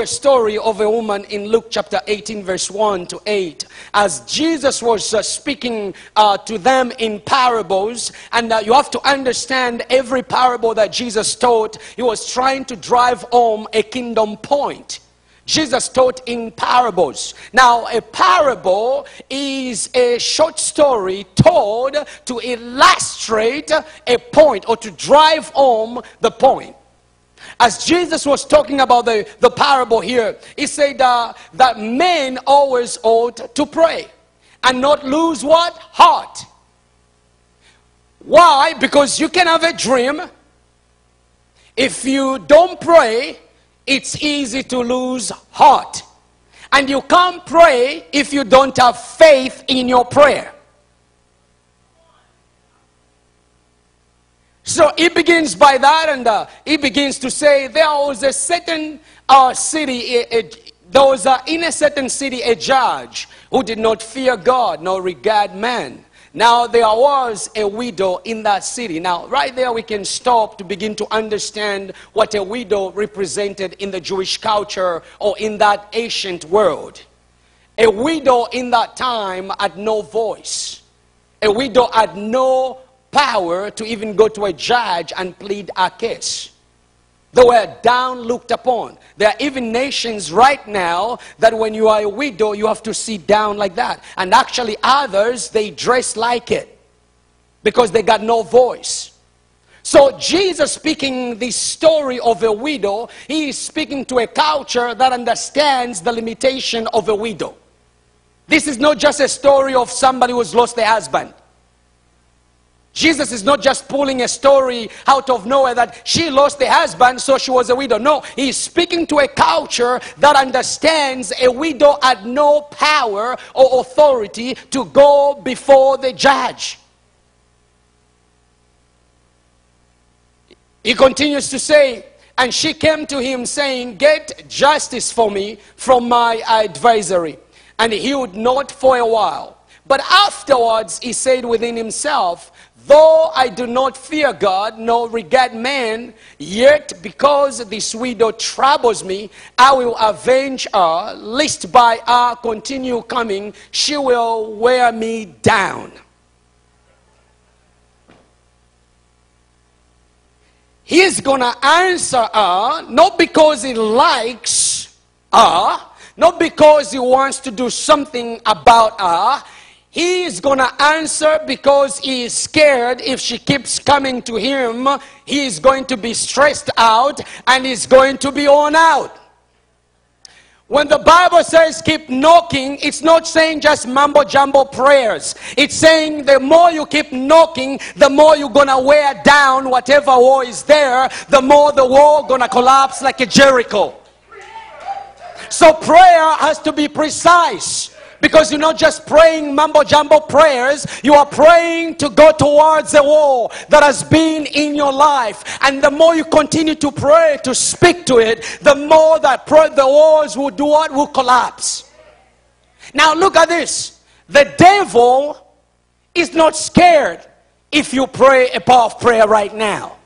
a story of a woman in Luke chapter 18, verse 1 to 8. As Jesus was uh, speaking uh, to them in parables, and uh, you have to understand every parable that Jesus taught, he was trying to drive home a kingdom point. Jesus taught in parables. Now, a parable is a short story told to illustrate a point or to drive home the point. As Jesus was talking about the, the parable here, he said uh, that men always ought to pray and not lose what? Heart. Why? Because you can have a dream. If you don't pray, it's easy to lose heart. And you can't pray if you don't have faith in your prayer. So he begins by that, and uh, he begins to say there was a certain uh, city, a, a, there was uh, in a certain city a judge who did not fear God nor regard man. Now there was a widow in that city. Now, right there, we can stop to begin to understand what a widow represented in the Jewish culture or in that ancient world. A widow in that time had no voice, a widow had no power to even go to a judge and plead a case. They were down looked upon. There are even nations right now that when you are a widow, you have to sit down like that. And actually, others, they dress like it because they got no voice. So, Jesus speaking the story of a widow, he is speaking to a culture that understands the limitation of a widow. This is not just a story of somebody who's lost their husband. Jesus is not just pulling a story out of nowhere that she lost the husband, so she was a widow. No, he's speaking to a culture that understands a widow had no power or authority to go before the judge. He continues to say, and she came to him saying, Get justice for me from my adversary. And he would not for a while. But afterwards, he said within himself, Though I do not fear God nor regard man, yet because this widow troubles me, I will avenge her, lest by her continue coming, she will wear me down. He's gonna answer her not because he likes her, not because he wants to do something about her he is going to answer because he is scared if she keeps coming to him, he is going to be stressed out and he's going to be worn out. When the Bible says keep knocking, it's not saying just mumbo jumbo prayers. It's saying the more you keep knocking, the more you're gonna wear down whatever wall is there, the more the wall gonna collapse like a Jericho. So prayer has to be precise. Because you're not just praying mumbo jumbo prayers, you are praying to go towards the wall that has been in your life. And the more you continue to pray, to speak to it, the more that pray, the walls will do what? Will collapse. Now look at this. The devil is not scared if you pray a powerful prayer right now.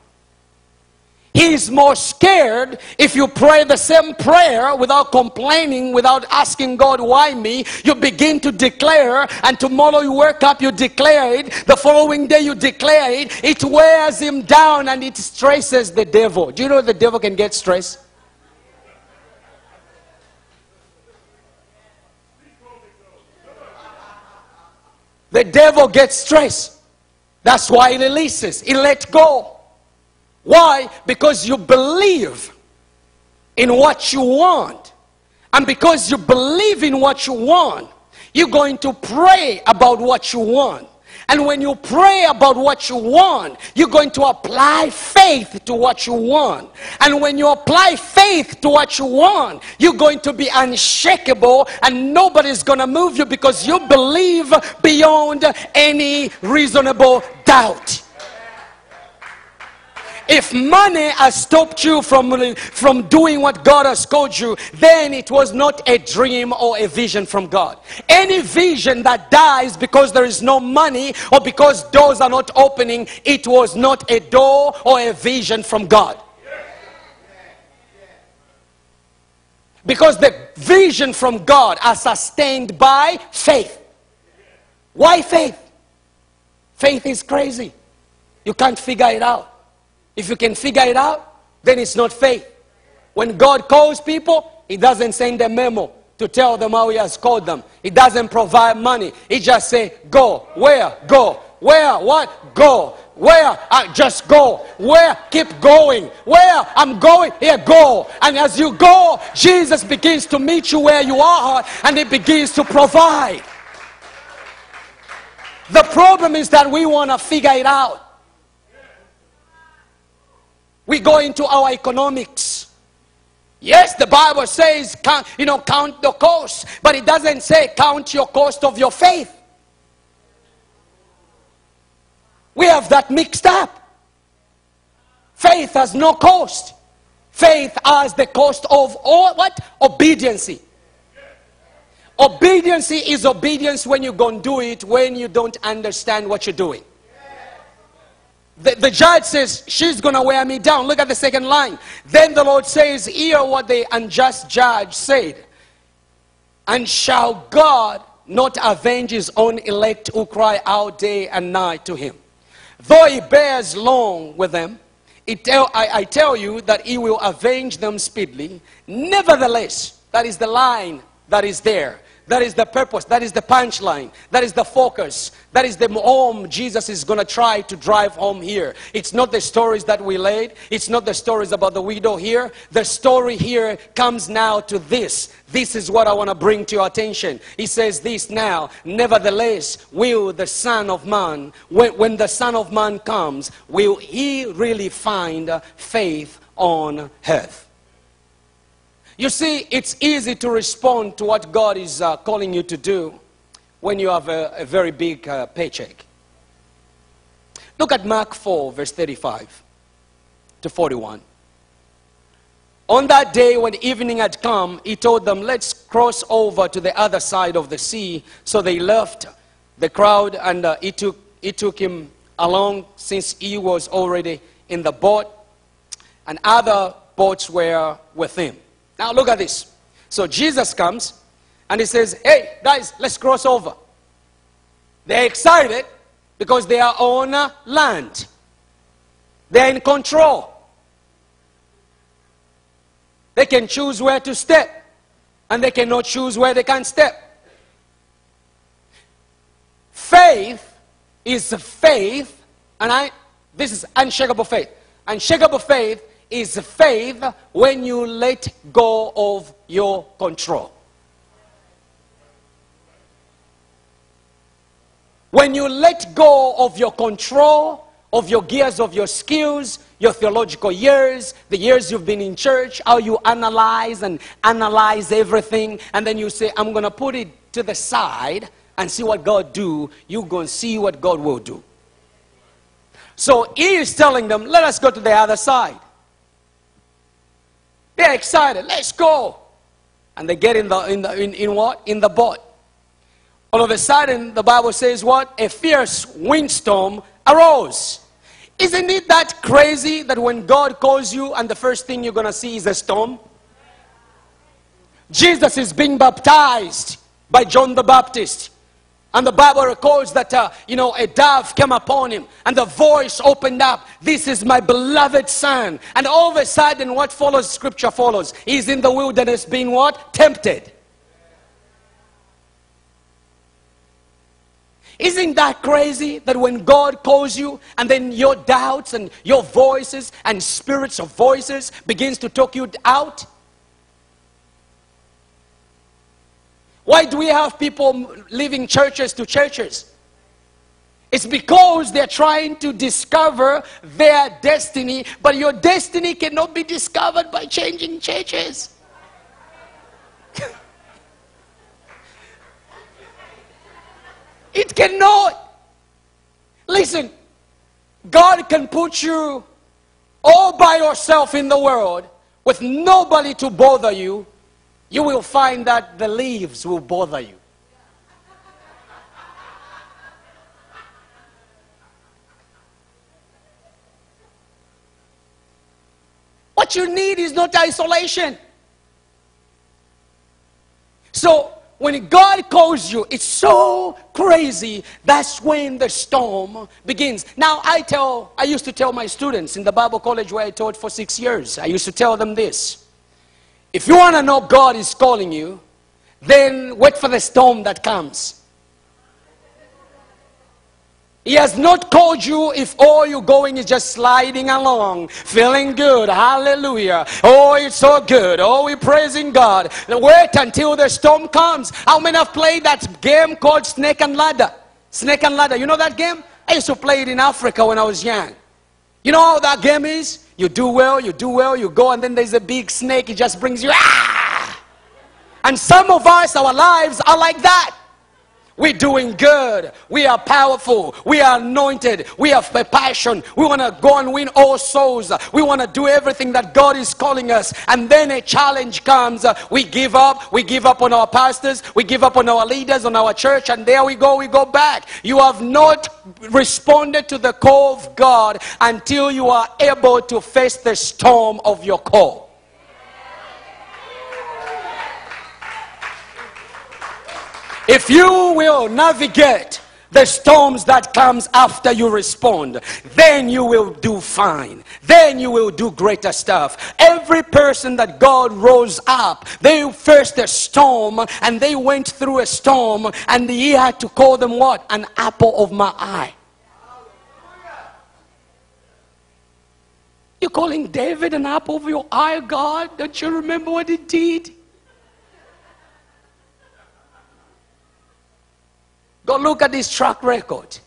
He's more scared if you pray the same prayer without complaining, without asking God, why me? You begin to declare, and tomorrow you wake up, you declare it. The following day, you declare it. It wears him down and it stresses the devil. Do you know the devil can get stressed? The devil gets stressed. That's why he releases, he let go. Why? Because you believe in what you want. And because you believe in what you want, you're going to pray about what you want. And when you pray about what you want, you're going to apply faith to what you want. And when you apply faith to what you want, you're going to be unshakable and nobody's going to move you because you believe beyond any reasonable doubt. If money has stopped you from, from doing what God has called you, then it was not a dream or a vision from God. Any vision that dies because there is no money or because doors are not opening, it was not a door or a vision from God. Because the vision from God are sustained by faith. Why faith? Faith is crazy. You can't figure it out. If you can figure it out, then it's not faith. When God calls people, He doesn't send a memo to tell them how He has called them. He doesn't provide money. He just say, "Go where? Go where? What? Go where? I just go where? Keep going where? I'm going here. Go and as you go, Jesus begins to meet you where you are, and He begins to provide. The problem is that we want to figure it out. We go into our economics. Yes, the Bible says, count, you know, count the cost, but it doesn't say count your cost of your faith. We have that mixed up. Faith has no cost. Faith has the cost of all what? Obedience. Obedience is obedience when you go and do it when you don't understand what you're doing. The, the judge says, She's going to wear me down. Look at the second line. Then the Lord says, Hear what the unjust judge said. And shall God not avenge his own elect who cry out day and night to him? Though he bears long with them, tell, I, I tell you that he will avenge them speedily. Nevertheless, that is the line that is there. That is the purpose. That is the punchline. That is the focus. That is the home Jesus is going to try to drive home here. It's not the stories that we laid. It's not the stories about the widow here. The story here comes now to this. This is what I want to bring to your attention. He says this now. Nevertheless, will the Son of Man, when, when the Son of Man comes, will he really find faith on earth? You see, it's easy to respond to what God is uh, calling you to do when you have a, a very big uh, paycheck. Look at Mark 4, verse 35 to 41. On that day, when evening had come, he told them, Let's cross over to the other side of the sea. So they left the crowd, and uh, he, took, he took him along since he was already in the boat, and other boats were with him. Now look at this. So Jesus comes and he says, Hey, guys, let's cross over. They're excited because they are on land, they're in control. They can choose where to step, and they cannot choose where they can step. Faith is faith, and I this is unshakable faith. Unshakable faith is faith when you let go of your control. When you let go of your control, of your gears, of your skills, your theological years, the years you've been in church, how you analyze and analyze everything, and then you say, I'm going to put it to the side and see what God do, you're going to see what God will do. So he is telling them, let us go to the other side. They're excited. Let's go. And they get in the in the in, in what? In the boat. All of a sudden, the Bible says what? A fierce windstorm arose. Isn't it that crazy that when God calls you and the first thing you're going to see is a storm? Jesus is being baptized by John the Baptist. And the Bible records that, uh, you know, a dove came upon him and the voice opened up. This is my beloved son. And all of a sudden, what follows, scripture follows. He's in the wilderness being what? Tempted. Isn't that crazy that when God calls you and then your doubts and your voices and spirits of voices begins to talk you out? Why do we have people leaving churches to churches? It's because they're trying to discover their destiny, but your destiny cannot be discovered by changing churches. it cannot. Listen, God can put you all by yourself in the world with nobody to bother you you will find that the leaves will bother you. What you need is not isolation. So when God calls you, it's so crazy. That's when the storm begins. Now, I tell, I used to tell my students in the Bible college where I taught for six years, I used to tell them this. If you want to know God is calling you, then wait for the storm that comes. He has not called you if all you're going is just sliding along, feeling good. Hallelujah. Oh, it's so good. Oh, we're praising God. Wait until the storm comes. How many have played that game called Snake and Ladder? Snake and Ladder. You know that game? I used to play it in Africa when I was young. You know how that game is? You do well, you do well, you go, and then there's a big snake. It just brings you. Ah! And some of us, our lives are like that. We're doing good. We are powerful. We are anointed. We have a passion. We want to go and win all souls. We want to do everything that God is calling us. And then a challenge comes. We give up. We give up on our pastors. We give up on our leaders, on our church. And there we go. We go back. You have not responded to the call of God until you are able to face the storm of your call. If you will navigate the storms that comes after you respond, then you will do fine. Then you will do greater stuff. Every person that God rose up, they faced a storm and they went through a storm and he had to call them what? An apple of my eye. You're calling David an apple of your eye, God? Don't you remember what he did? Go look at this track record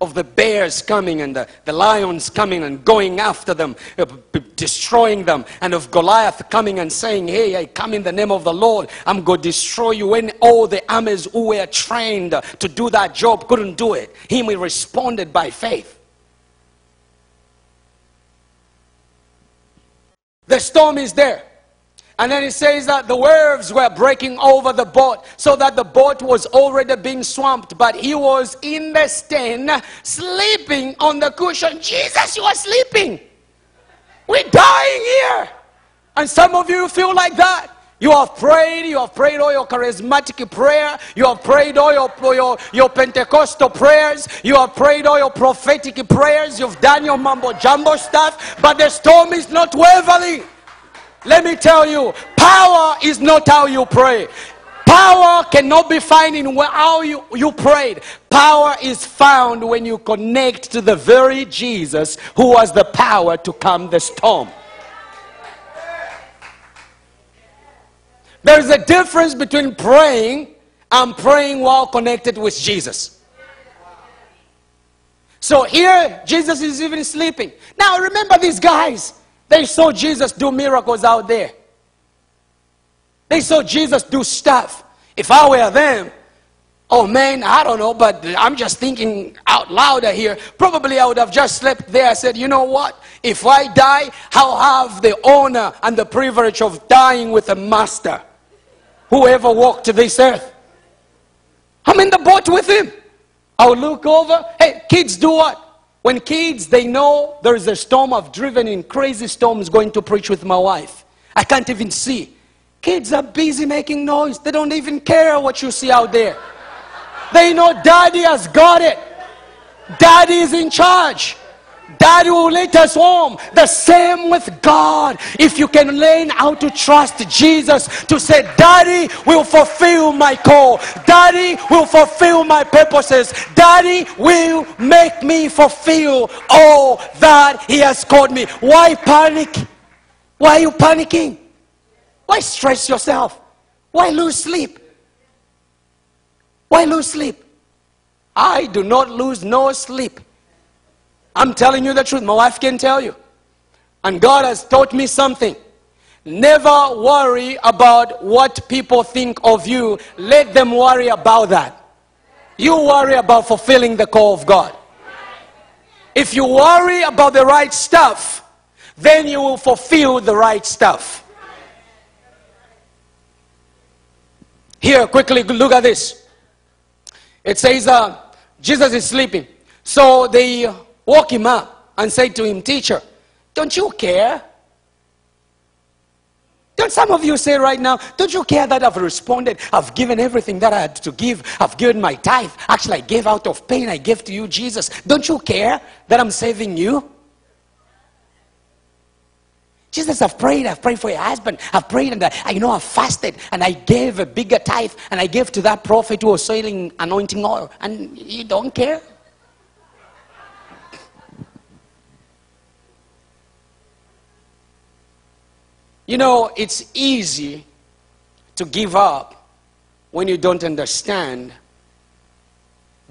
of the bears coming and the, the lions coming and going after them, uh, destroying them, and of Goliath coming and saying, Hey, I come in the name of the Lord, I'm going to destroy you. When all the armies who were trained to do that job couldn't do it, him he responded by faith. The storm is there. And then it says that the waves were breaking over the boat so that the boat was already being swamped. But he was in the stand sleeping on the cushion. Jesus, you are sleeping. We're dying here. And some of you feel like that. You have prayed, you have prayed all your charismatic prayer, you have prayed all your, your, your Pentecostal prayers, you have prayed all your prophetic prayers, you've done your mumbo jumbo stuff, but the storm is not wavering. Let me tell you, power is not how you pray. Power cannot be found in how you, you prayed. Power is found when you connect to the very Jesus who has the power to calm the storm. There's a difference between praying and praying while connected with Jesus. So here, Jesus is even sleeping. Now, remember these guys. They saw Jesus do miracles out there. They saw Jesus do stuff. If I were them, oh man, I don't know, but I'm just thinking out louder here. Probably I would have just slept there. I said, you know what? If I die, I'll have the honor and the privilege of dying with a master who ever walked this earth. I'm in the boat with him. I'll look over. Hey, kids, do what? When kids, they know there is a storm. I've driven in crazy storms going to preach with my wife. I can't even see. Kids are busy making noise. They don't even care what you see out there. They know daddy has got it. Daddy is in charge. Daddy will lead us home. The same with God. If you can learn how to trust Jesus to say, Daddy will fulfill my call. Daddy will fulfill my purposes. Daddy will make me fulfill all that He has called me. Why panic? Why are you panicking? Why stress yourself? Why lose sleep? Why lose sleep? I do not lose no sleep I'm telling you the truth. My wife can tell you. And God has taught me something. Never worry about what people think of you. Let them worry about that. You worry about fulfilling the call of God. If you worry about the right stuff, then you will fulfill the right stuff. Here, quickly look at this. It says uh, Jesus is sleeping. So they woke him up and said to him, Teacher, don't you care? Don't some of you say right now, don't you care that I've responded? I've given everything that I had to give. I've given my tithe. Actually, I gave out of pain. I gave to you, Jesus. Don't you care that I'm saving you? Jesus, I've prayed, I've prayed for your husband, I've prayed and I, I you know I've fasted and I gave a bigger tithe and I gave to that prophet who was selling anointing oil and you don't care? You know, it's easy to give up when you don't understand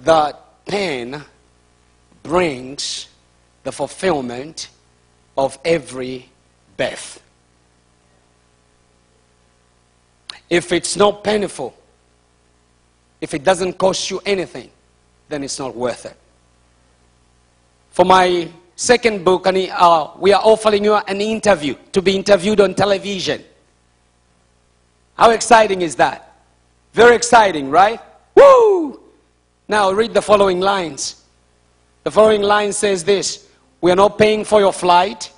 that pain brings the fulfillment of every birth. If it's not painful, if it doesn't cost you anything, then it's not worth it. For my second book, and uh, we are offering you an interview to be interviewed on television. How exciting is that? Very exciting, right? Woo! Now read the following lines. The following line says this We are not paying for your flight,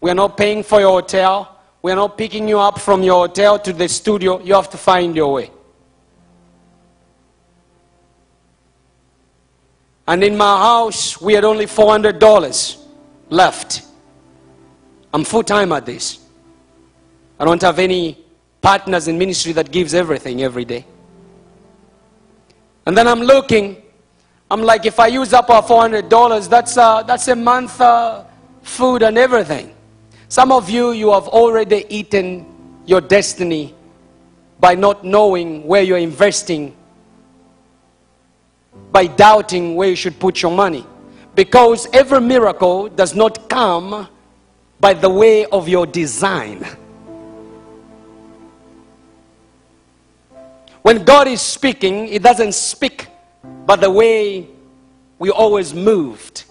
we are not paying for your hotel, we are not picking you up from your hotel to the studio. You have to find your way. And in my house, we had only $400 left. I'm full time at this. I don't have any partners in ministry that gives everything every day. And then I'm looking, I'm like, if I use up our $400, that's, that's a month uh, food and everything. Some of you, you have already eaten your destiny by not knowing where you're investing, by doubting where you should put your money. Because every miracle does not come by the way of your design. When God is speaking, He doesn't speak by the way we always moved.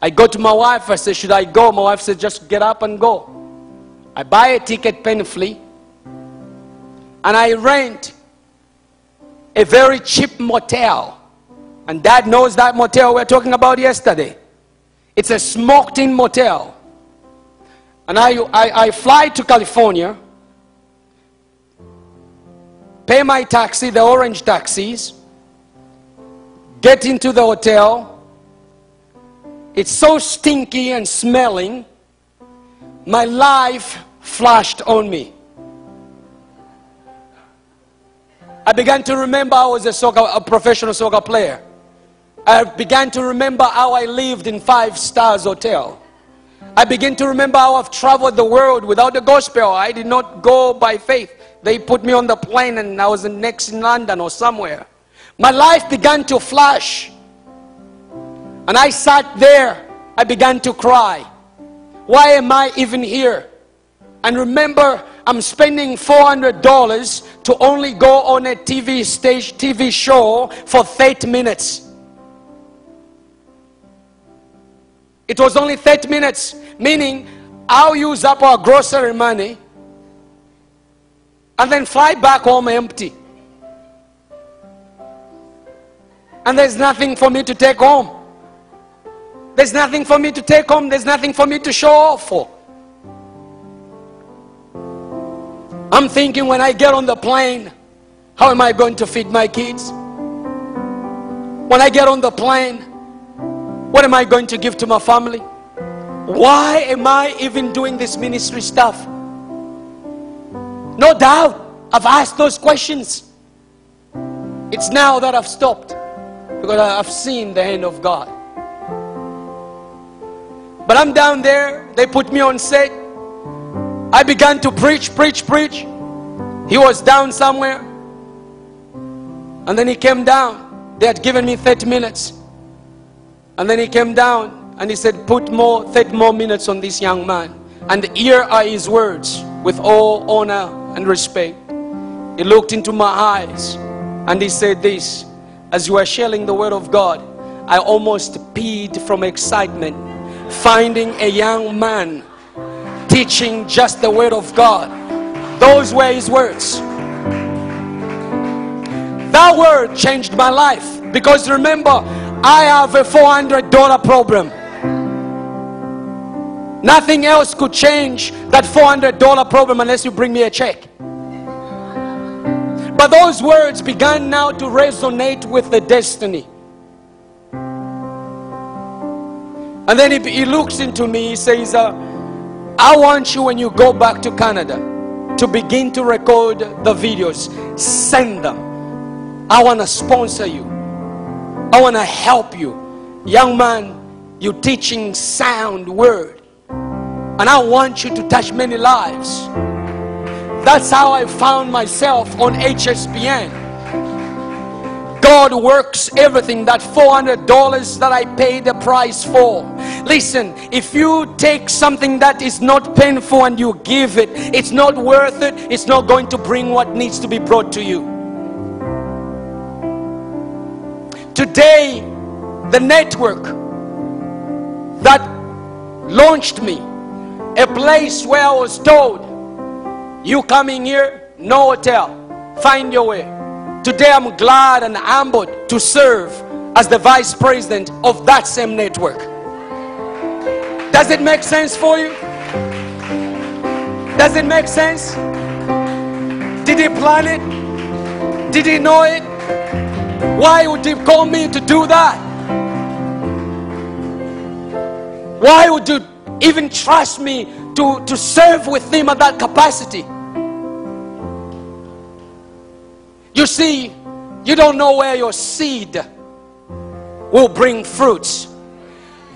I go to my wife, I say, Should I go? My wife says, Just get up and go. I buy a ticket painfully and I rent a very cheap motel and dad knows that motel we are talking about yesterday. It's a smoked in motel. And I, I, I fly to California, pay my taxi, the orange taxis, get into the hotel. It's so stinky and smelling. My life flashed on me. I began to remember I was a, soccer, a professional soccer player. I began to remember how I lived in five stars hotel. I began to remember how I've traveled the world without the gospel. I did not go by faith. They put me on the plane and I was in next in London or somewhere. My life began to flash. And I sat there. I began to cry. Why am I even here? And remember, I'm spending $400 to only go on a TV stage, TV show for 30 minutes. It was only 30 minutes, meaning I'll use up our grocery money and then fly back home empty. And there's nothing for me to take home. There's nothing for me to take home. There's nothing for me to show off for. I'm thinking when I get on the plane, how am I going to feed my kids? When I get on the plane, what am I going to give to my family? Why am I even doing this ministry stuff? No doubt, I've asked those questions. It's now that I've stopped because I've seen the hand of God. But I'm down there, they put me on set. I began to preach, preach, preach. He was down somewhere. And then he came down. They had given me 30 minutes. And then he came down and he said, Put more, 30 more minutes on this young man. And here are his words with all honor and respect. He looked into my eyes and he said, This, as you are sharing the word of God, I almost peed from excitement finding a young man teaching just the word of God. Those were his words. That word changed my life because remember, I have a $400 problem. Nothing else could change that $400 problem unless you bring me a check. But those words began now to resonate with the destiny. And then he, he looks into me, he says, uh, I want you when you go back to Canada to begin to record the videos. Send them. I want to sponsor you. I want to help you. Young man, you're teaching sound word. And I want you to touch many lives. That's how I found myself on HSPN. God works everything. That $400 that I paid the price for. Listen, if you take something that is not painful and you give it, it's not worth it. It's not going to bring what needs to be brought to you. Today, the network that launched me, a place where I was told, you coming here, no hotel, find your way. Today I'm glad and humbled to serve as the vice president of that same network. Does it make sense for you? Does it make sense? Did he plan it? Did he know it? Why would you call me to do that? Why would you even trust me to, to serve with him at that capacity? You see, you don't know where your seed will bring fruits.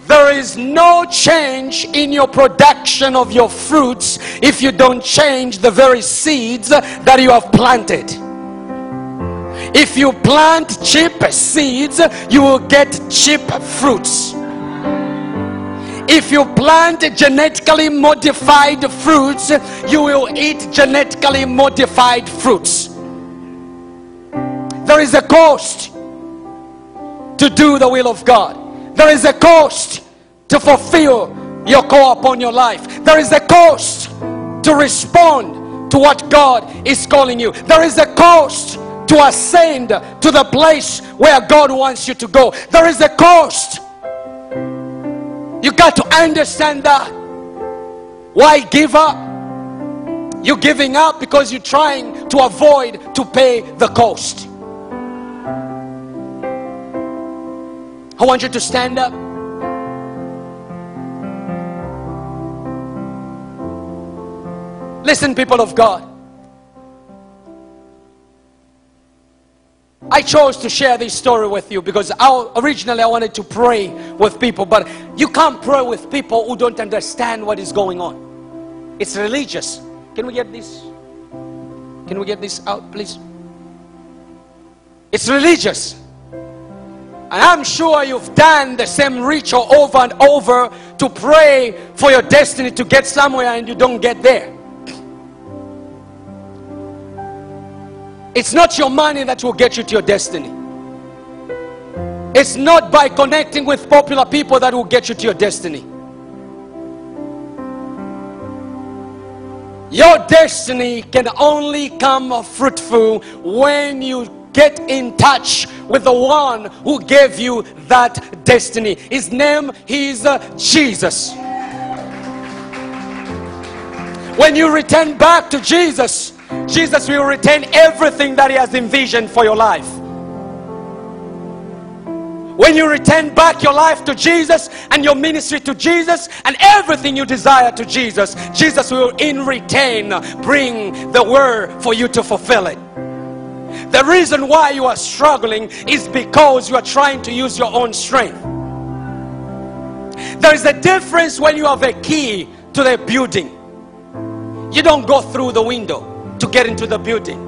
There is no change in your production of your fruits if you don't change the very seeds that you have planted. If you plant cheap seeds, you will get cheap fruits. If you plant genetically modified fruits, you will eat genetically modified fruits. There is a cost to do the will of God. There is a cost to fulfill your call upon your life. There is a cost to respond to what God is calling you. There is a cost to ascend to the place where God wants you to go. There is a cost. You got to understand that. Why give up? You're giving up because you're trying to avoid to pay the cost. I want you to stand up. Listen, people of God. I chose to share this story with you because I, originally I wanted to pray with people, but you can't pray with people who don't understand what is going on. It's religious. Can we get this? Can we get this out, please? It's religious. And I'm sure you've done the same ritual over and over to pray for your destiny to get somewhere and you don't get there. It's not your money that will get you to your destiny. It's not by connecting with popular people that will get you to your destiny. Your destiny can only come fruitful when you get in touch with the one who gave you that destiny. His name is uh, Jesus. When you return back to Jesus, Jesus will retain everything that He has envisioned for your life. When you return back your life to Jesus and your ministry to Jesus and everything you desire to Jesus, Jesus will in return bring the word for you to fulfill it. The reason why you are struggling is because you are trying to use your own strength. There is a difference when you have a key to the building. You don't go through the window to get into the building.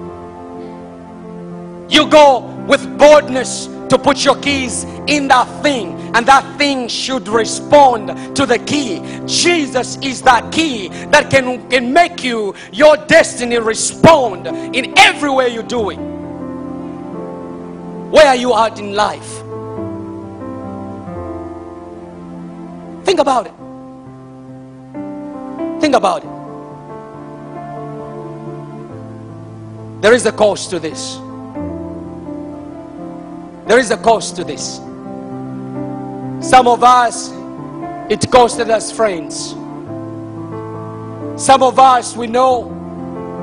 You go with boldness to put your keys in that thing, and that thing should respond to the key. Jesus is that key that can, can make you, your destiny, respond in every way you're doing. Where are you at in life? Think about it. Think about it. There is a cost to this. There is a cost to this. Some of us, it costed us friends. Some of us, we know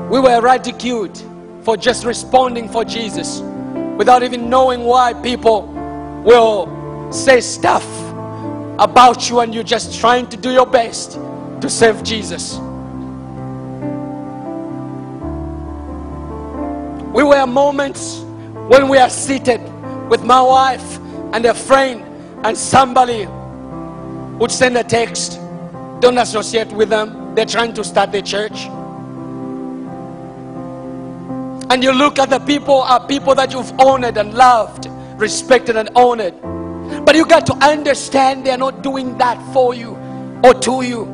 we were ridiculed for just responding for Jesus without even knowing why people will say stuff about you and you're just trying to do your best to serve Jesus. We were moments when we are seated with my wife and a friend, and somebody would send a text. Don't associate with them. They're trying to start the church. And you look at the people are people that you've honored and loved, respected and honored. But you got to understand they're not doing that for you or to you.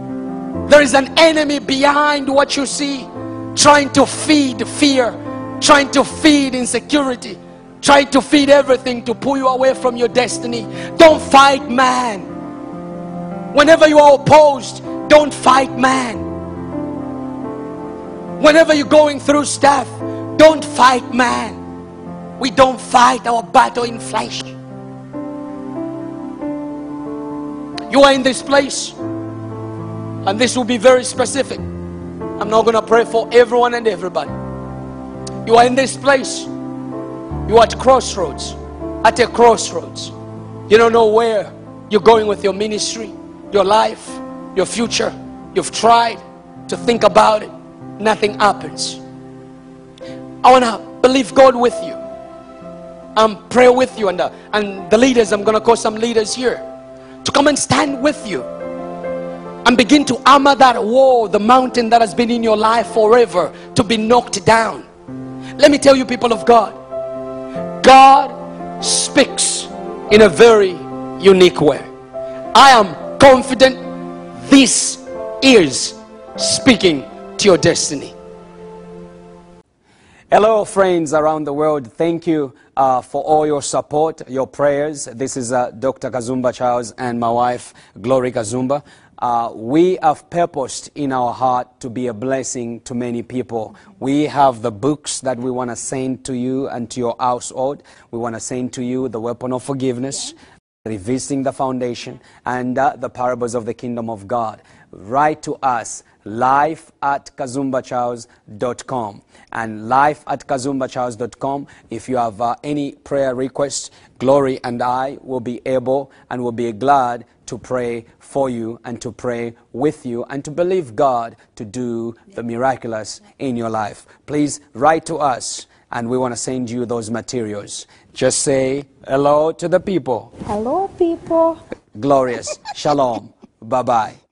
There is an enemy behind what you see, trying to feed fear, trying to feed insecurity, trying to feed everything to pull you away from your destiny. Don't fight man. Whenever you are opposed, don't fight man. Whenever you're going through stuff, don't fight man. We don't fight our battle in flesh. You are in this place, and this will be very specific. I'm not going to pray for everyone and everybody. You are in this place. You are at crossroads. At a crossroads. You don't know where you're going with your ministry, your life, your future. You've tried to think about it. Nothing happens. I want to believe God with you. I'm pray with you and, uh, and the leaders, I'm going to call some leaders here to come and stand with you and begin to armor that wall, the mountain that has been in your life forever to be knocked down. Let me tell you, people of God, God speaks in a very unique way. I am confident this is speaking to your destiny. Hello, friends around the world. Thank you uh, for all your support, your prayers. This is uh, Dr. Kazumba Charles and my wife, Glory Kazumba. Uh, we have purposed in our heart to be a blessing to many people. We have the books that we want to send to you and to your household. We want to send to you the weapon of forgiveness, revisiting the foundation, and uh, the parables of the kingdom of God. Write to us life at kazumbacharles.com and life at kazumbacharles.com if you have uh, any prayer requests glory and i will be able and will be glad to pray for you and to pray with you and to believe god to do the miraculous in your life. Please write to us and we want to send you those materials. Just say hello to the people. Hello, people. glorious. Shalom. Bye bye